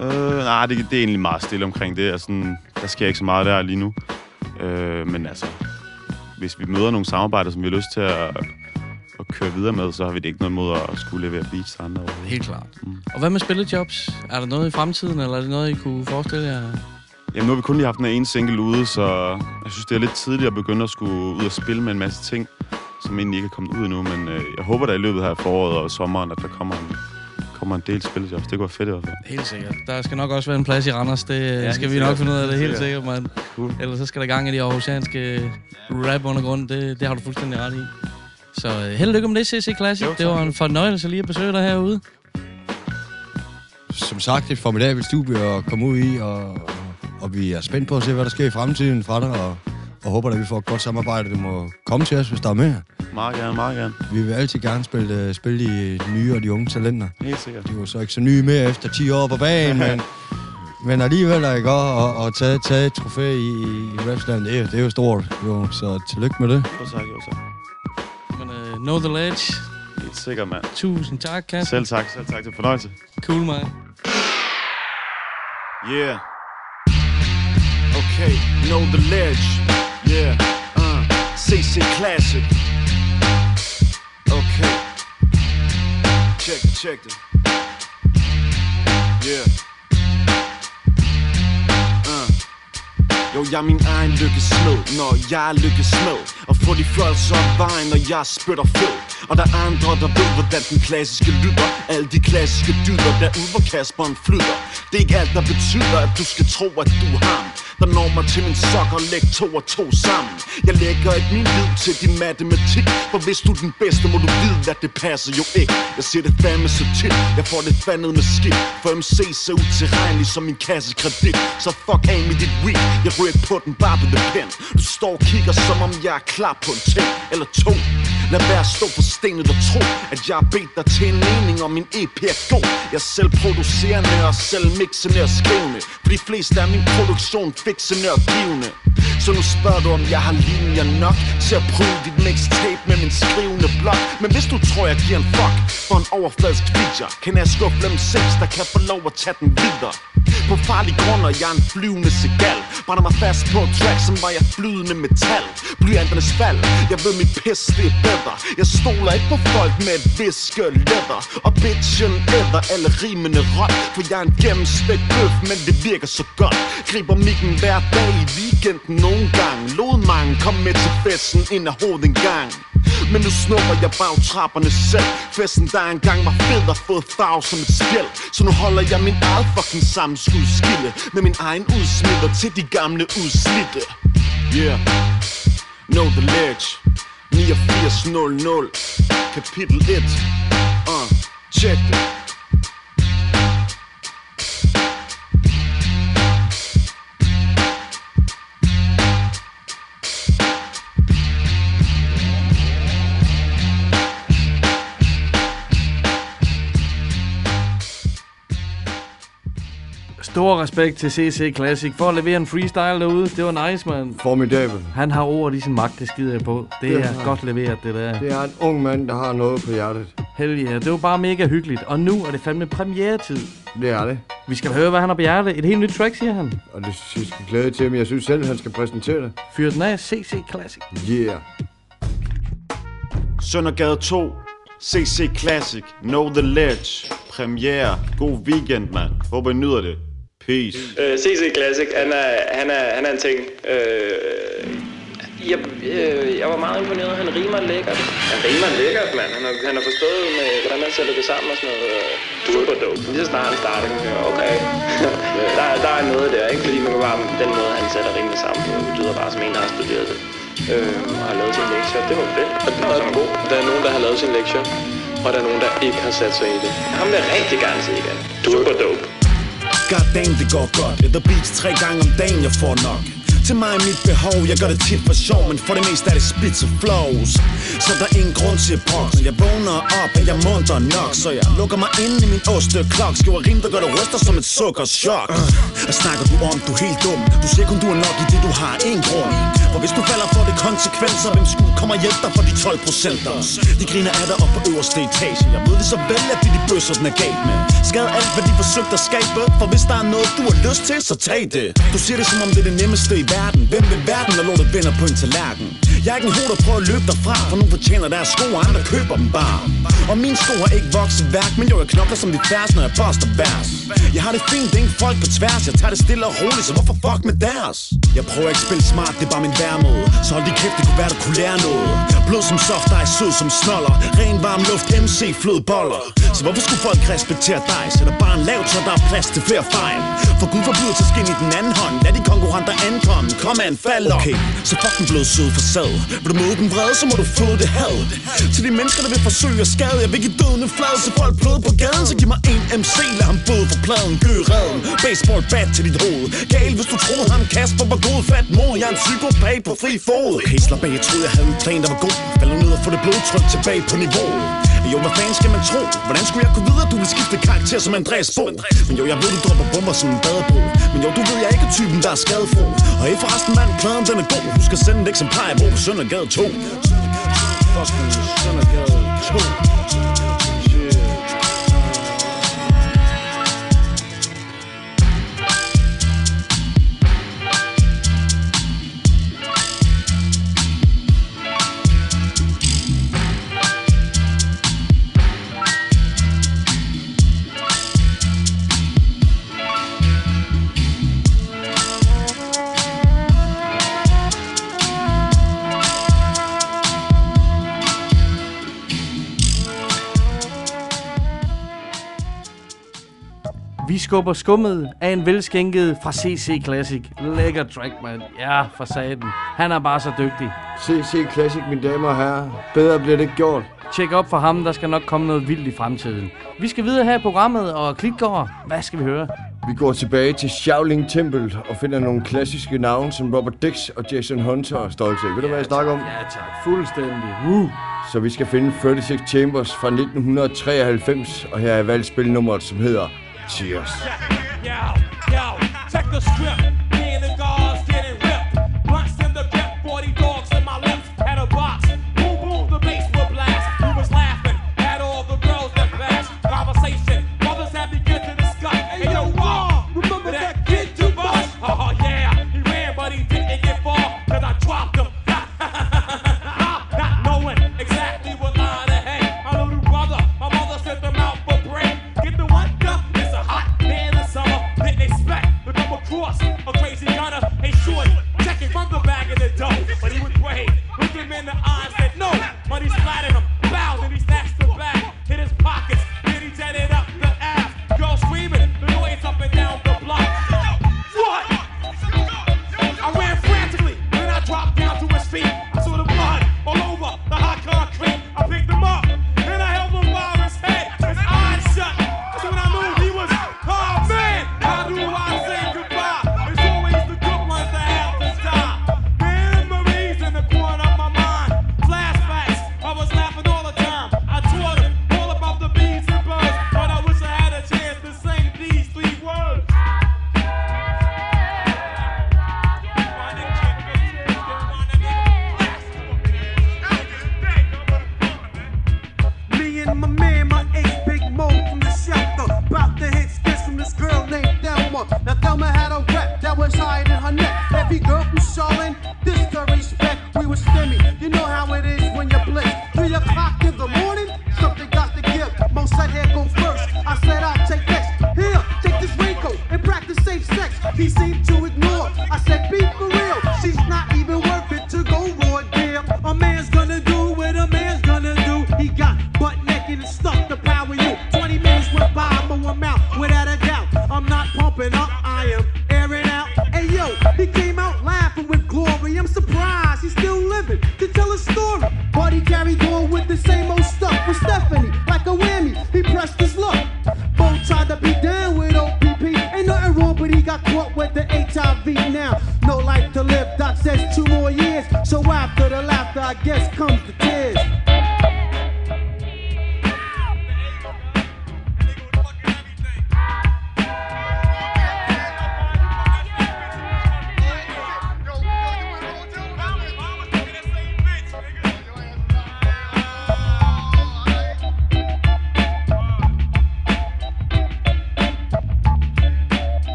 Øh, nej, det, det er egentlig meget stille omkring det. Altså, sådan, der sker ikke så meget der lige nu. Øh, men altså, hvis vi møder nogle samarbejder, som vi har lyst til at, at køre videre med, så har vi det ikke noget mod at skulle levere beats til andre. Helt klart. Mm. Og hvad med spillejobs? Er der noget i fremtiden, eller er det noget, I kunne forestille jer? Jamen, nu har vi kun lige haft den ene single ude, så jeg synes, det er lidt tidligt at begynde at skulle ud og spille med en masse ting, som egentlig ikke er kommet ud endnu. Men øh, jeg håber, der i løbet her foråret og sommeren, at der kommer en, kommer en del spillejobs. Det kunne være fedt i hvert fald. Helt sikkert. Der skal nok også være en plads i Randers. Det ja, helt skal vi sikkert. nok finde ud af det. Helt Helt sikkert, mand. Cool. Ellers så skal der gang i de aarhusianske rap-undergrund. Det, det har du fuldstændig ret i. Så øh, held og lykke med det, CC Classic. Jo, det var en fornøjelse lige at besøge dig herude. Som sagt, et formidabelt studie at komme ud i, og, og, og vi er spændt på at se, hvad der sker i fremtiden fra dig, og, og håber, at vi får et godt samarbejde. Du må komme til os, hvis der er mere. Meget gerne, meget gerne. Vi vil altid gerne spille, øh, spille de nye og de unge talenter. Helt sikkert. De er jo så ikke så nye mere efter 10 år på banen, men, men alligevel er ikke og, og tage, tage et trofæ i, i Rapsland, det, er- det er jo stort. Jo, så tillykke med det. Jo tak, jo tak. Men uh, know the ledge. Helt sikkert, mand. Tusind tak, Kasper. Selv tak, selv tak. Det er fornøjelse. Cool, man. Yeah. Okay, know the ledge. Yeah. Uh, CC Classic. Okay. Check it, check it. Yeah. Uh. Jo, jeg er min egen lykkesmed, når jeg er lykkesmed Og få de følelser af vejen, når jeg spytter fed Og der er andre, der ved, hvordan den klassiske lyder Alle de klassiske dyder, derude hvor Kasperen flyder Det er ikke alt, der betyder, at du skal tro, at du har ham der når mig til min sokker. Og læg to og to sammen. Jeg lægger ikke min lid til din matematik. For hvis du er den bedste, må du vide, at det passer jo ikke. Jeg siger det fandme så tit, jeg får det fandet med skidt For MC ser utilregnelig som min kassekredit Så fuck af med dit weed, jeg ryger på den bare på the pen. Du står og kigger, som om jeg er klar på en ting. Eller to. Lad være at stå på stenet og tro At jeg har bedt dig til en mening om min EP er god. Jeg selv producerende og selv mixende og skrivende. For de fleste af min produktion fiksende og givende. Så nu spørger du om jeg har linjer nok Til at prøve dit mixtape med min skrivende blok. Men hvis du tror jeg giver en fuck For en overfladisk feature Kan jeg skuffe dem seks der kan få lov at tage den videre. På farlig grund og jeg er en flyvende segal. Brænder mig fast på track som var jeg flydende metal. Blyanternes fald. Jeg ved mit pis det er bedre jeg stoler ikke på folk med et viske læder Og bitchen æder alle rimene råt For jeg er en gennemstegt bøf Men det virker så godt. Griber mikken hver dag i weekenden nogle gange. Lod mange kom med til festen ind af hovedet en gang. Men nu snupper jeg bagtrapperne selv. Festen der engang var fed og fået farve som et skæld. Så nu holder jeg min eget fucking sammenskudskilde. Med min egen udsmitter til de gamle udslidte Yeah. Know the ledge. 8900 Kapitel 1 uh, Check det. Stor respekt til CC Classic for at levere en freestyle derude. Det var nice, man. Formidabel. Han har ord i sin magt, det skider jeg på. Det Det er han. godt leveret, det der. Det er en ung mand, der har noget på hjertet. Hell yeah. det var bare mega hyggeligt. Og nu er det fandme premiere-tid. Det er det. Vi skal høre, hvad han har på hjertet. Et helt nyt track, siger han. Og det synes jeg skal glæde til, men jeg synes selv, han skal præsentere det. Fyr den af, CC Classic. Yeah. Søndergade 2 CC Classic Know the Ledge Premiere God weekend, mand Håber I nyder det Peace Øh, CC Classic, han er, han er, han er en ting. Øh, jeg, øh, jeg var meget imponeret. Han rimer lækkert. Han rimer lækkert, mand. Han har, han har forstået, med, hvordan man sætter det sammen og sådan noget. Øh, super dope. Lige så snart han starter, okay. der, der er noget der, ikke? Fordi man kan bare, den måde, han sætter rimene sammen på, betyder bare som en, der har studeret det. Øh, og har lavet sin lektie. Det var fedt. Og den var god. Der er nogen, der har lavet sin lektie. Og der er nogen, der ikke har sat sig i det. Ham vil jeg rigtig gerne se igen. Super dope. God damn, det går godt. The beats tre gange om dagen, jeg får nok til mig mit behov, jeg gør det tit for sjov Men for det meste er det spits og flows. Så der er ingen grund til at Når jeg vågner op, er jeg munter nok. Så jeg lukker mig ind i min osteklok Skriver rim, der gør det ryster som et sukkerchok uh, Og snakker du om, du er helt dum? Du siger kun, du er nok i det, du har en grund. For hvis du falder for det konsekvenser Hvem skulle komme og hjælpe dig for de 12 procenter De griner af dig op på øverste etage. Jeg ved det så vel, at det de bøsser, den er galt med. Skad alt, hvad de forsøgte at skabe. For hvis der er noget, du har lyst til, så tag det. Du siger det, som om det er det nemmeste i verden Hvem vil verden, når lortet vender på en tallerken? Jeg er ikke en hoved, der prøver at løbe derfra For nogen fortjener deres sko, og andre køber dem bare. Og mine sko har ikke vokset værk Men jo, jeg knokler som de færdes, når jeg poster vers. Jeg har det fint, det er ikke folk på tværs. Jeg tager det stille og roligt, så hvorfor fuck med deres? Jeg prøver ikke at spille smart, det er bare min væremåde Så hold de kæft, det kunne være, du kunne lære noget. Blod som soft ice, sød som snoller. Ren varm luft, MC, flødeboller Så hvorfor skulle folk respektere dig? Sætter bare en lav, så der er plads til flere fejl. For Gud forbyder til skin i den anden hånd. Lad de konkurrenter ankomme, kom an, fald op. Okay, så fuck den blød sød for sad. Vil du møde den vrede, så må du få det had. Til de mennesker, der vil forsøge at skade. Jeg vil give døden en flad, så folk blød på gaden. Så giv mig en MC, lad ham bøde for pladen Gør redden, baseball bat til dit hoved. Gal, hvis du troede ham Kasper var god fat mor Jeg er en psykopat på fri fod. Okay, slap af, jeg troede jeg havde en plan, der var god. Falder ned og få det blodtryk tilbage på niveau jo, hvad fanden skal man tro? Hvordan skulle jeg kunne vide, at du vil skifte karakter som Andreas Bo? Men jo, jeg ved, du dropper bomber som en badebro. Men jo, du ved, jeg er ikke typen, der er skadefro. Og hey, forresten, mand, pladen den er god. Husk at sende et eksemplar i Bo på Søndergade 2 Søndergade 2 Vi skubber skummet af en velskænket fra CC Classic. Lækker track, man. Ja, for satan. Han er bare så dygtig. CC Classic, mine damer og herrer. Bedre bliver det ikke gjort. Tjek op for ham, der skal nok komme noget vildt i fremtiden. Vi skal videre her i programmet, og Klitgård, hvad skal vi høre? Vi går tilbage til Shaolin Temple og finder nogle klassiske navne som Robert Dix og Jason Hunter er stolte af. Ved du, hvad jeg snakker om? Ja, tak. Fuldstændig. Uh. Så vi skal finde 36 Chambers fra 1993, og her er valgt spilnummeret, som hedder Cheers. Yo, yo, check the script.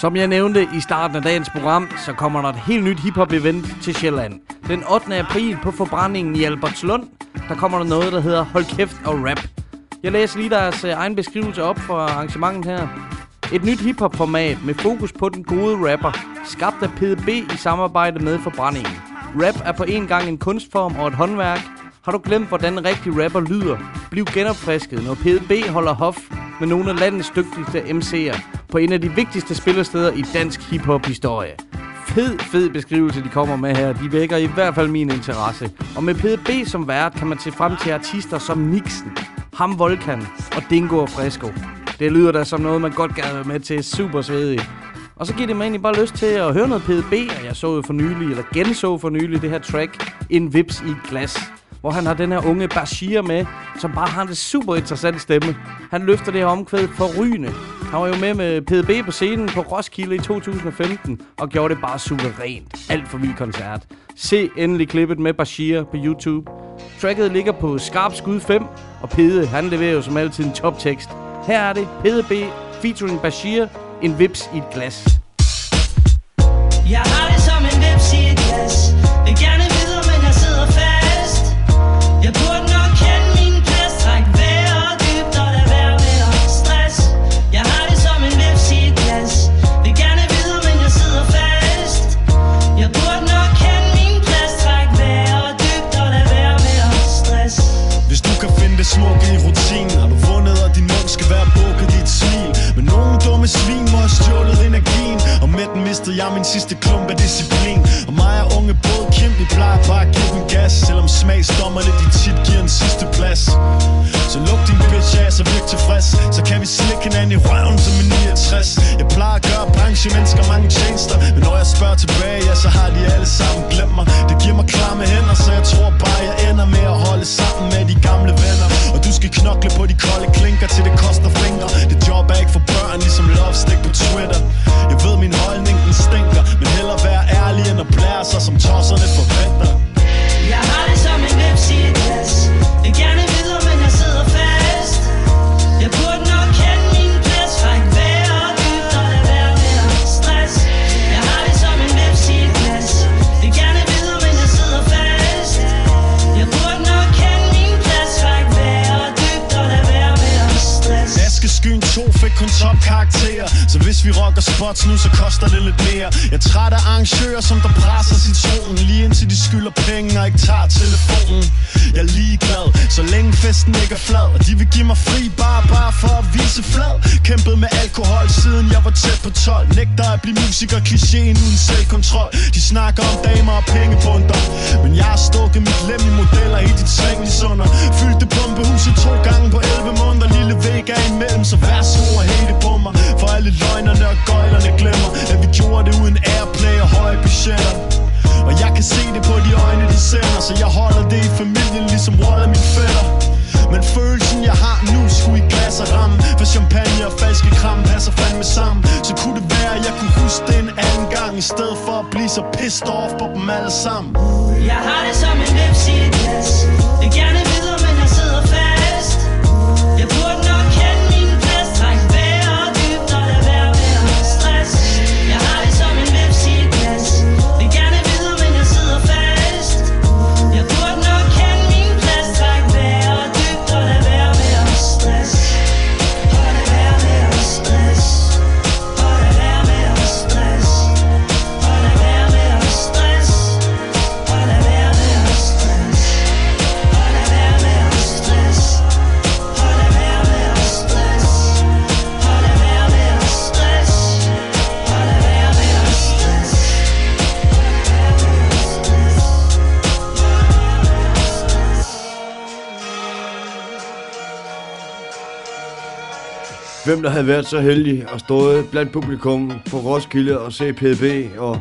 Som jeg nævnte i starten af dagens program, så kommer der et helt nyt hiphop-event til Sjælland. Den 8. april på forbrændingen i Albertslund, der kommer der noget, der hedder Hold kæft og rap. Jeg læser lige deres øh, egen beskrivelse op for arrangementet her. Et nyt hiphop-format med fokus på den gode rapper, skabt af PDB i samarbejde med forbrændingen. Rap er på en gang en kunstform og et håndværk. Har du glemt, hvordan en rigtig rapper lyder? Bliv genopfrisket, når PDB holder hof med nogle af landets dygtigste MC'er på en af de vigtigste spillesteder i dansk hiphop-historie. Fed, fed beskrivelse, de kommer med her. De vækker i hvert fald min interesse. Og med PDB som vært kan man se frem til artister som Nixon, Ham Volkan og Dingo og Fresco. Det lyder da som noget, man godt gad være med til. Super svedigt. Og så giver det mig egentlig bare lyst til at høre noget PDB, og jeg så jo for nylig, eller genså for nylig, det her track, En Vips i et glas. Hvor han har den her unge Bashir med, som bare har en super interessant stemme. Han løfter det her omkvæd forrygende. Han var jo med med PDB på scenen på Roskilde i 2015, og gjorde det bare suverænt. Alt for vild koncert. Se endelig klippet med Bashir på YouTube. Tracket ligger på Skarp Skud 5, og Pede, han leverer jo som altid en toptekst. Her er det PDB featuring Bashir, en vips i et glas. Jeg har det af som der presser citronen Lige indtil de skylder penge og ikke tager telefonen. Jeg er ligeglad, så længe festen ikke er flad. Og de vil give mig fri bare, bare for at vise flad. Kæmpet med alkohol, siden jeg var tæt på 12 Nægter at blive musiker, klichéen uden selvkontrol. De snakker om damer og pengebunder Men jeg har stukket mit lem i modeller i dit seng under Fyldte I'm. Hvem der havde været så heldig at stå blandt publikum på Roskilde og se PDB og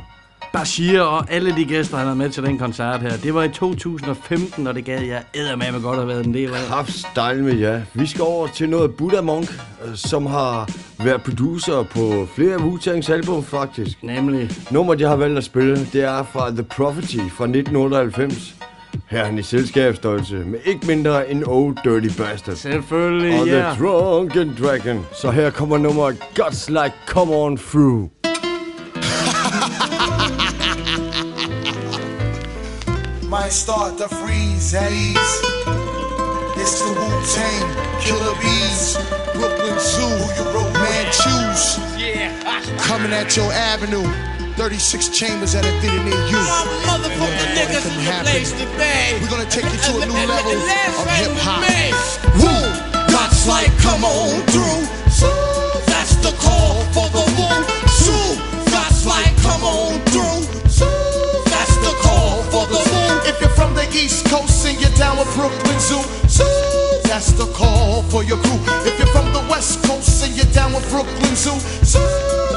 Bashir og alle de gæster, han havde med til den koncert her. Det var i 2015, og det gad jeg eddermame godt have været en del af. Kraftstejl med ja. Vi skal over til noget Buddha Monk, øh, som har været producer på flere af Wu-Tangs album faktisk. Nemlig? Nummeret, jeg har valgt at spille, det er fra The Prophecy fra 1998. Her er han i selskabsstørrelse med ikke mindre end Oh Dirty Bastard. Selvfølgelig, Og ja. The Drunken Dragon. Så her kommer nummeret Guts Like Come On Through. Might start to freeze at ease. It's the Wu Tang Killer Bees, Brooklyn Zoo, Man Choose. Yeah. Coming at your avenue. 36 chambers at a theater near you. Motherfucking niggas in the place to be. We're gonna take you to a new level of hip hop. Woo! God's like, come on through. So that's the call for the Wu. So God's like, come on through. So that's the call for the Wu. If you're from the East Coast and you're down with Brooklyn Zoo. So that's the call for your crew. If you're from the West Coast and you're down with Brooklyn Zoo. So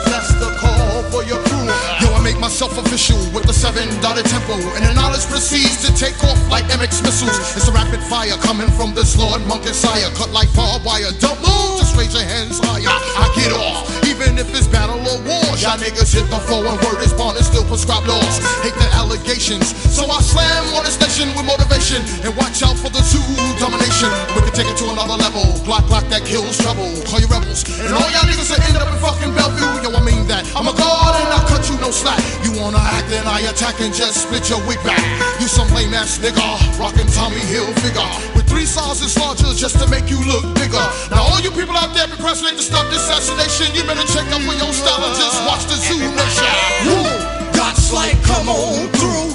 that's the call for your crew. Yo, I make myself official with the seven dotted tempo. And the knowledge proceeds to take off like MX missiles. It's a rapid fire coming from this Lord Monk and Sire. Cut like barbed wire. Don't move, just raise your hands higher. I get off, even if it's battle or war. Y'all niggas hit the floor and word is born and still prescribe laws. Hate the allegations. So I slam on the station with motivation. And watch out for the zoo domination. We can take it to another level. Glock, glock that kills trouble. Call your rebels. And all y'all niggas will end up in fucking Bellevue. Yo, I mean that. I'm a god and I'll cut you no slack. You wanna act and I attack and just split your wig back. You some lame ass nigga. Rockin' Tommy Hill figure. With three sizes larger just to make you look bigger. Now all you people out there procrastinating to stop this assassination. You better check up with your style and just watch the zoo nation. Woo! God's like, come on through.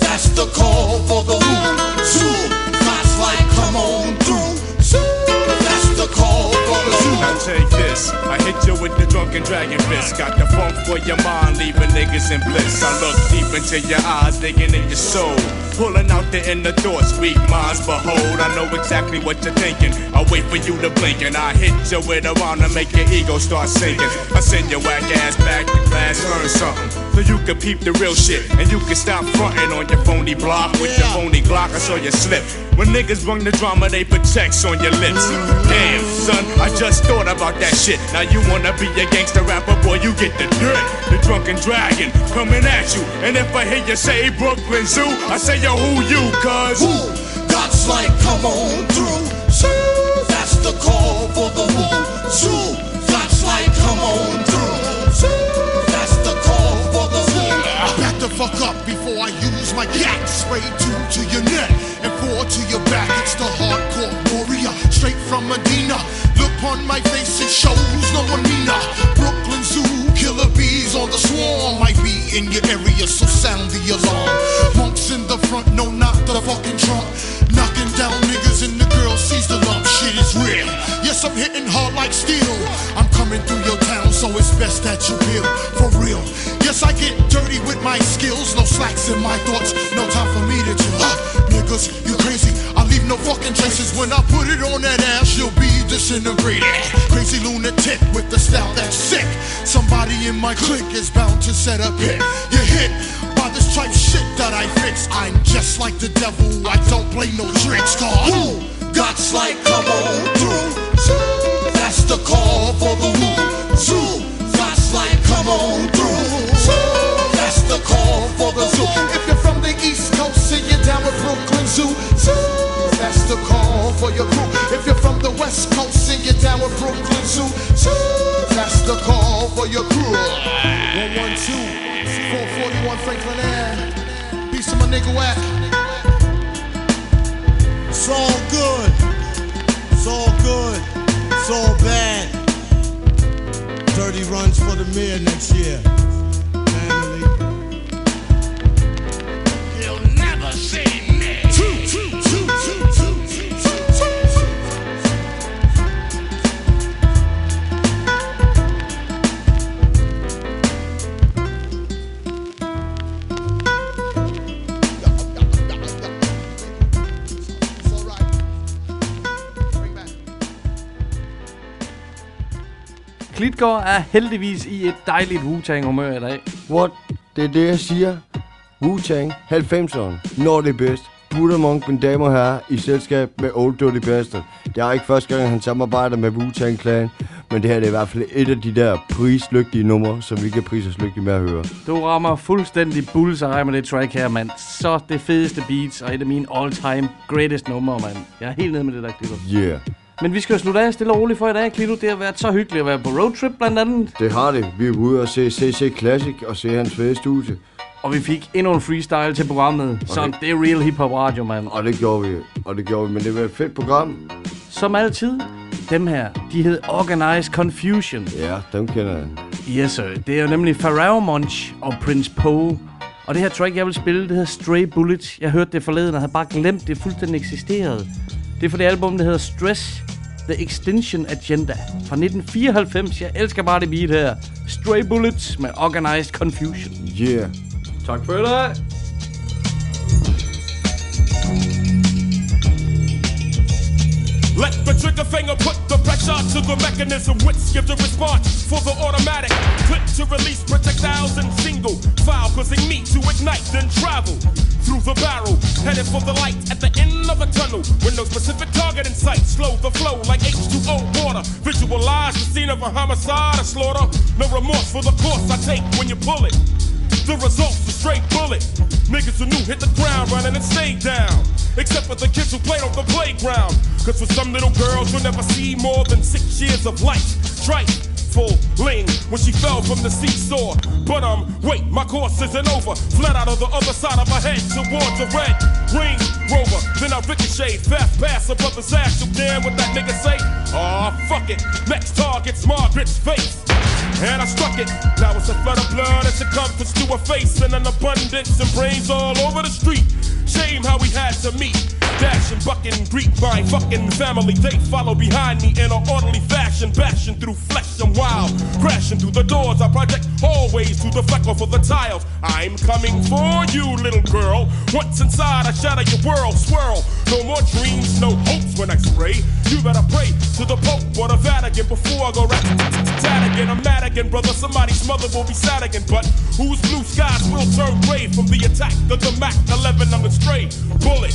That's the call for the. Zoo, God's come on Now take this. I hit you with the drunken dragon fist. Got the funk for your mind, leaving niggas in bliss. I look deep into your eyes, digging in your soul. Pulling out the inner thoughts, weak minds behold. I know exactly what you're thinking. I wait for you to blink and I hit you with a round to make your ego start sinking. I send your whack ass back to class, learn something. So you can peep the real shit and you can stop fronting on your phony block with your phony Glock. I saw you slip. When niggas bring the drama, they put checks on your lips. Damn, son, I just thought about that shit. Now you wanna be a gangster rapper, boy, you get the dirt. The drunken dragon coming at you. And if I hear you say Brooklyn Zoo, I say yo, who you, cuz? Who? God's like, come on through. Zoo, that's the call for the woo. Zoo, God's like, come on fuck up before I use my gat. Spray two to your neck and four to your back. It's the hardcore warrior, straight from Medina. Look on my face, it shows no demeanor. Brooklyn Zoo, killer bees on the swarm. Might be in your area, so sound the alarm. Monks in the front, no, not the fucking trunk. Knocking down niggas and the girl sees the lump. Shit is real. Yes, I'm hitting hard like steel. I'm coming through your town, so it's best that you feel for real. Yes, I get dirty with my skills, no slacks in my thoughts, no time for me to chill. Huh, niggas, you crazy. No fucking traces when I put it on that ass, you'll be disintegrated. Crazy lunatic with the style that's sick. Somebody in my clique is bound to set up hit. You hit by this type shit that I fix. I'm just like the devil, I don't play no tricks. Cause Woo, God's like, come on through. That's the call for the woo. Zoo, God's like, come on through. That's the call for the zoo. If you're from the East Coast and you're down with Brooklyn Zoo, Zoo, the call for your crew. If you're from the West Coast sing you're down with Brooklyn Zoo, Zoo, that's the call for your crew. 112, 441 Franklin Ave. Peace to my nigga Wack. It's all good. It's all good. It's all bad. Dirty runs for the mayor next year. Family. Klitgaard er heldigvis i et dejligt Wu-Tang-humør i dag. What? Det er det, jeg siger. Wu-Tang, 90'eren, når det er bedst. Buddha Monk, mine damer og herrer, i selskab med Old Dirty Bastard. Det er ikke første gang, han samarbejder med Wu-Tang Clan, men det her det er i hvert fald et af de der prislygtige numre, som vi kan prise os med at høre. Du rammer fuldstændig bullseye med det track her, mand. Så det fedeste beats, og et af mine all-time greatest numre, mand. Jeg er helt nede med det der, Klito. Yeah. Men vi skal jo slutte af stille og roligt for i dag, Klito. Det har været så hyggeligt at være på roadtrip, blandt andet. Det har det. Vi er ude og se CC Classic og se hans fede studie. Og vi fik endnu en freestyle til programmet. Så Okay. det er real hip-hop radio, mand. Og det gjorde vi. Og det gjorde vi, men det var et fedt program. Som altid, dem her, de hed Organized Confusion. Ja, dem kender jeg. Yes, sir. Det er jo nemlig Pharrell Munch og Prince Poe. Og det her track, jeg vil spille, det hedder Stray Bullet. Jeg hørte det forleden og havde bare glemt, det fuldstændig eksisterede. Det er fra det album, der hedder Stress The Extinction Agenda fra 1994. Jeg elsker bare det beat her. Stray Bullets med Organized Confusion. Yeah. Tak for det. Let the trigger finger put the pressure to the mechanism which gives the response for the automatic clip to release projectiles in single file causing me to ignite then travel through the barrel headed for the light at the end of a tunnel. With no specific target in sight slow the flow like H2O water. Visualize the scene of a homicide a slaughter. No remorse for the course I take when you pull it the result's a straight bullet. Niggas who knew hit the ground running and stayed down. Except for the kids who played on the playground. Cause for some little girls you'll never see more than six years of life. Trifle ling when she fell from the seesaw. But um, wait, my course isn't over. Fled out of the other side of my head towards a red ring rover. Then I ricocheted, fast past a brother's ass. You damn what that nigga say? Aw, fuck it. Next target's Margaret's face. And I struck it. Now it's a flood of blood it comes to a face and an abundance and brains all over the street. Shame how we had to meet. Dashing, bucking, Greek, my fucking family. They follow behind me in an orderly fashion. Bashing through flesh and wild. Crashing through the doors. I project hallways to deflect off of the tiles. I'm coming for you, little girl. Once inside, I shatter your world. Swirl. No more dreams, no hopes when I spray. You better pray to the Pope or the Vatican before I go rat again. I'm mad again, brother. Somebody's mother will be sad again. But whose blue skies will turn gray from the attack of the Mac 11 on the stray bullet?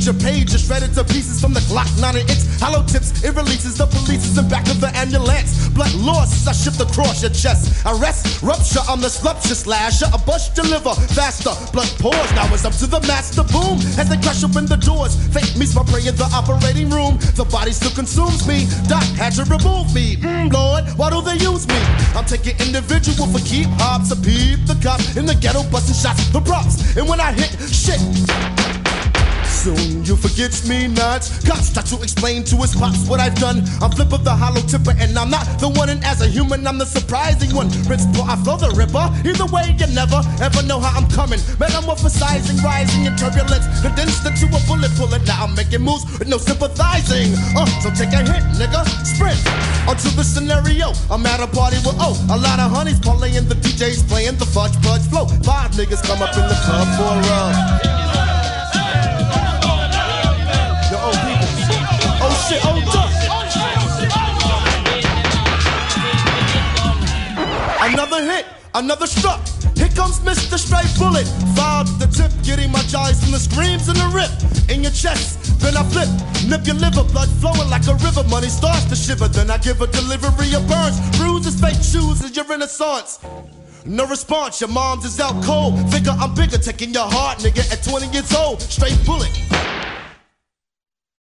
Age of pages shredded to pieces from the Glock 9 and its hollow tips. It releases the police in back of the ambulance. Blood lost as I shift across your chest. Arrest, rupture on the slupture slasher. A bust your liver faster. Blood pours. Now it's up to the master boom as they crash open the doors. Fate meets my prey in the operating room. The body still consumes me. Doc had to remove me. Mm, Lord, why do they use me? I'm taking individual for keep hops. A peep the cops in the ghetto busting shots for props. And when I hit shit. Soon you forget me. Cops try to explain to his pops what I've done. I'm flip of the hollow tipper, and I'm not the one. And as a human, I'm the surprising one. Principal, I flow the river. Either way, you never ever know how I'm coming. Metamorphosizing, rising in turbulence. Condensed into a bullet bullet. Now I'm making moves with no sympathizing. Uh, so take a hit, nigga. Sprint onto the scenario. I'm at a party with oh, a lot of honeys playing. The DJs playing the fudge fudge flow. Five niggas come up in the club for a rub. Shit. Another hit, another struck. Here comes Mr. Straight Bullet. Filed the tip, getting my jaws from the screams and the rip in your chest. Then I flip, nip your liver, blood flowing like a river. Money starts to shiver. Then I give a delivery of burns, bruises, fake shoes and your renaissance. No response, your mom's is out cold. Figure I'm bigger, taking your heart, nigga, at 20 years old. Straight bullet.